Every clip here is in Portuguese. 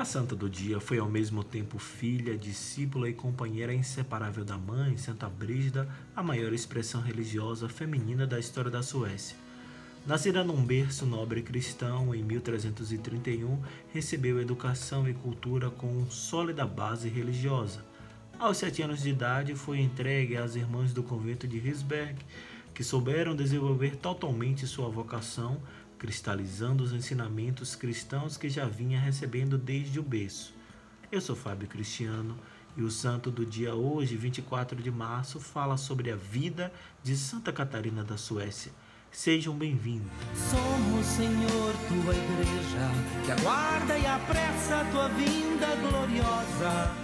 A santa do dia foi ao mesmo tempo filha, discípula e companheira inseparável da mãe, Santa Brígida, a maior expressão religiosa feminina da história da Suécia. Nascida num berço nobre cristão em 1331, recebeu educação e cultura com sólida base religiosa. Aos sete anos de idade, foi entregue às irmãs do convento de Risberg, que souberam desenvolver totalmente sua vocação, cristalizando os ensinamentos cristãos que já vinha recebendo desde o berço. Eu sou Fábio Cristiano e o santo do dia hoje, 24 de março, fala sobre a vida de Santa Catarina da Suécia. Sejam bem-vindos. Somos, Senhor, tua igreja, que aguarda e apressa a tua vinda gloriosa.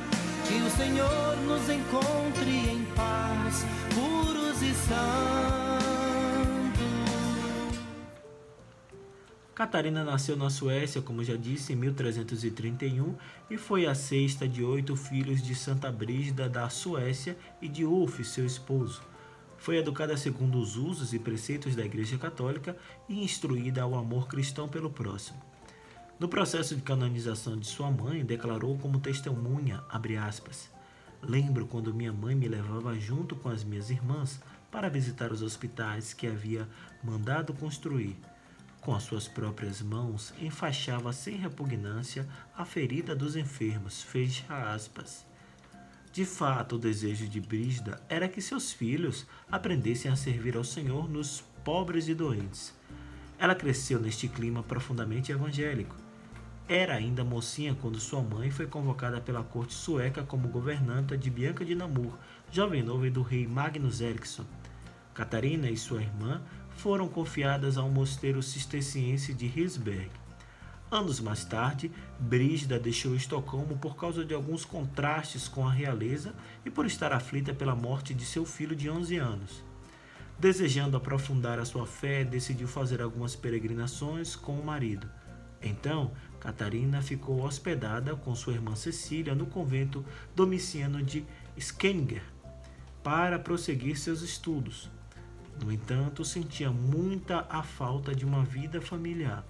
Que o Senhor nos encontre em paz, puros e santos. Catarina nasceu na Suécia, como já disse, em 1331 e foi a sexta de oito filhos de Santa Brígida da Suécia e de Ulf, seu esposo. Foi educada segundo os usos e preceitos da Igreja Católica e instruída ao amor cristão pelo próximo. No processo de canonização de sua mãe, declarou como testemunha, aspas, Lembro quando minha mãe me levava junto com as minhas irmãs para visitar os hospitais que havia mandado construir. Com as suas próprias mãos, enfaixava sem repugnância a ferida dos enfermos, fecha aspas. De fato, o desejo de Brígida era que seus filhos aprendessem a servir ao Senhor nos pobres e doentes. Ela cresceu neste clima profundamente evangélico. Era ainda mocinha quando sua mãe foi convocada pela corte sueca como governanta de Bianca de Namur, jovem noiva do rei Magnus Eriksson. Catarina e sua irmã foram confiadas a um mosteiro cisterciense de Hilsberg. Anos mais tarde, Brígida deixou Estocolmo por causa de alguns contrastes com a realeza e por estar aflita pela morte de seu filho de 11 anos. Desejando aprofundar a sua fé, decidiu fazer algumas peregrinações com o marido. Então, Catarina ficou hospedada com sua irmã Cecília no convento domiciano de Skenger para prosseguir seus estudos. No entanto, sentia muita a falta de uma vida familiar.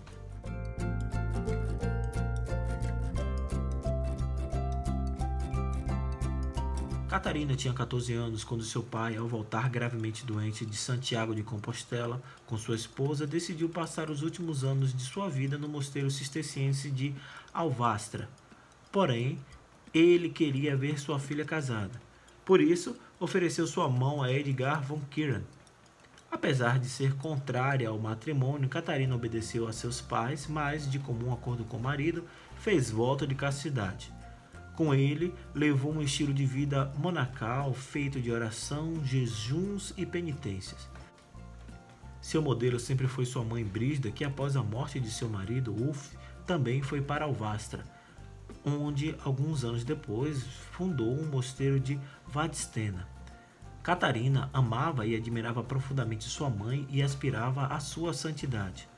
Catarina tinha 14 anos quando seu pai, ao voltar gravemente doente de Santiago de Compostela com sua esposa, decidiu passar os últimos anos de sua vida no mosteiro cisterciense de Alvastra. Porém, ele queria ver sua filha casada. Por isso, ofereceu sua mão a Edgar von Kiran. Apesar de ser contrária ao matrimônio, Catarina obedeceu a seus pais, mas, de comum acordo com o marido, fez voto de castidade. Com ele, levou um estilo de vida monacal feito de oração, jejuns e penitências. Seu modelo sempre foi sua mãe Brígida, que após a morte de seu marido, Ulf, também foi para Alvastra, onde, alguns anos depois, fundou um mosteiro de Vadstena. Catarina amava e admirava profundamente sua mãe e aspirava à sua santidade.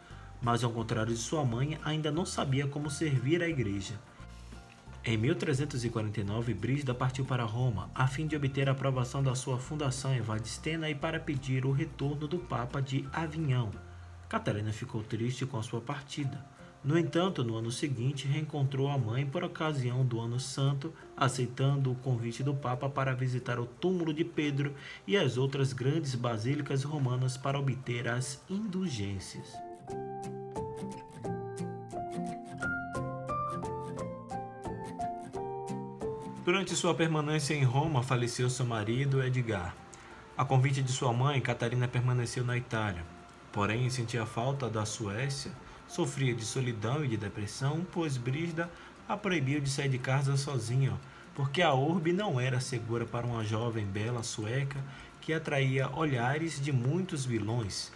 Mas, ao contrário de sua mãe, ainda não sabia como servir a igreja. Em 1349, Brígida partiu para Roma, a fim de obter a aprovação da sua fundação em Vadistena e para pedir o retorno do Papa de Avignon. Catarina ficou triste com a sua partida. No entanto, no ano seguinte, reencontrou a mãe por ocasião do Ano Santo, aceitando o convite do Papa para visitar o túmulo de Pedro e as outras grandes basílicas romanas para obter as indulgências. Durante sua permanência em Roma, faleceu seu marido Edgar. A convite de sua mãe, Catarina permaneceu na Itália. Porém, sentia falta da Suécia, sofria de solidão e de depressão, pois Brígida a proibiu de sair de casa sozinha, porque a urbe não era segura para uma jovem bela sueca que atraía olhares de muitos vilões.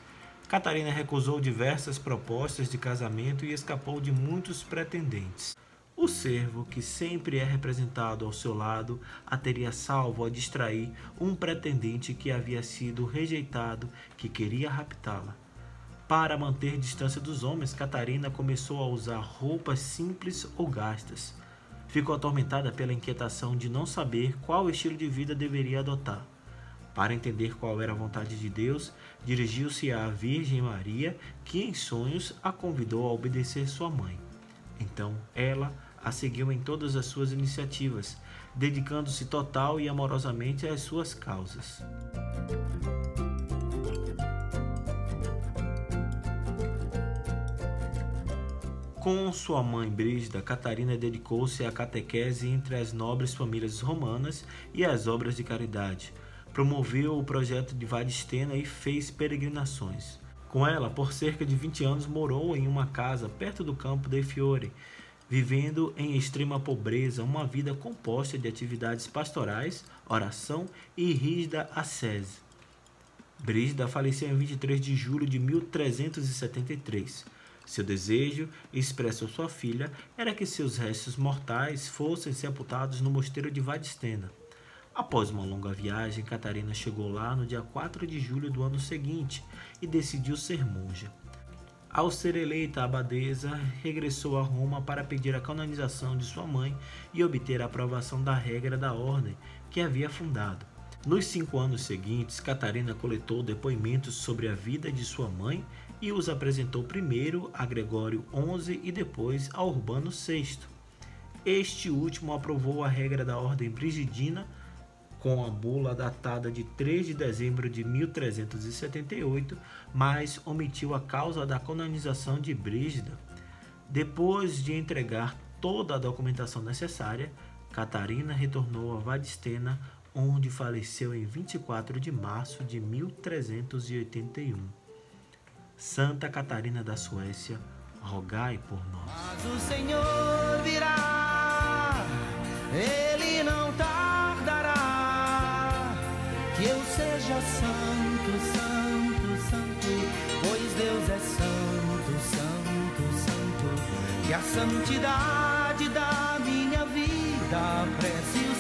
Catarina recusou diversas propostas de casamento e escapou de muitos pretendentes. O servo, que sempre é representado ao seu lado, a teria salvo a distrair um pretendente que havia sido rejeitado, que queria raptá-la. Para manter distância dos homens, Catarina começou a usar roupas simples ou gastas. Ficou atormentada pela inquietação de não saber qual estilo de vida deveria adotar. Para entender qual era a vontade de Deus, dirigiu-se à Virgem Maria, que em sonhos a convidou a obedecer sua mãe. Então ela a seguiu em todas as suas iniciativas, dedicando-se total e amorosamente às suas causas. Com sua mãe Brígida, Catarina dedicou-se à catequese entre as nobres famílias romanas e às obras de caridade. Promoveu o projeto de Vadistena e fez peregrinações. Com ela, por cerca de 20 anos, morou em uma casa perto do campo de Fiore, vivendo em extrema pobreza, uma vida composta de atividades pastorais, oração e rígida ascese. Brígida faleceu em 23 de julho de 1373. Seu desejo, expresso a sua filha, era que seus restos mortais fossem sepultados no mosteiro de Vadistena. Após uma longa viagem, Catarina chegou lá no dia 4 de julho do ano seguinte e decidiu ser monja. Ao ser eleita abadesa, regressou a Roma para pedir a canonização de sua mãe e obter a aprovação da regra da ordem que havia fundado. Nos cinco anos seguintes, Catarina coletou depoimentos sobre a vida de sua mãe e os apresentou primeiro a Gregório XI e depois a Urbano VI. Este último aprovou a regra da ordem brigidina com a bula datada de 3 de dezembro de 1378, mas omitiu a causa da canonização de Brígida. Depois de entregar toda a documentação necessária, Catarina retornou a Vadistena onde faleceu em 24 de março de 1381. Santa Catarina da Suécia, rogai por nós. Mas o Senhor virá, ele não tardará, que eu seja santo, santo, santo, pois Deus é santo, santo, santo, que a santidade da minha vida prece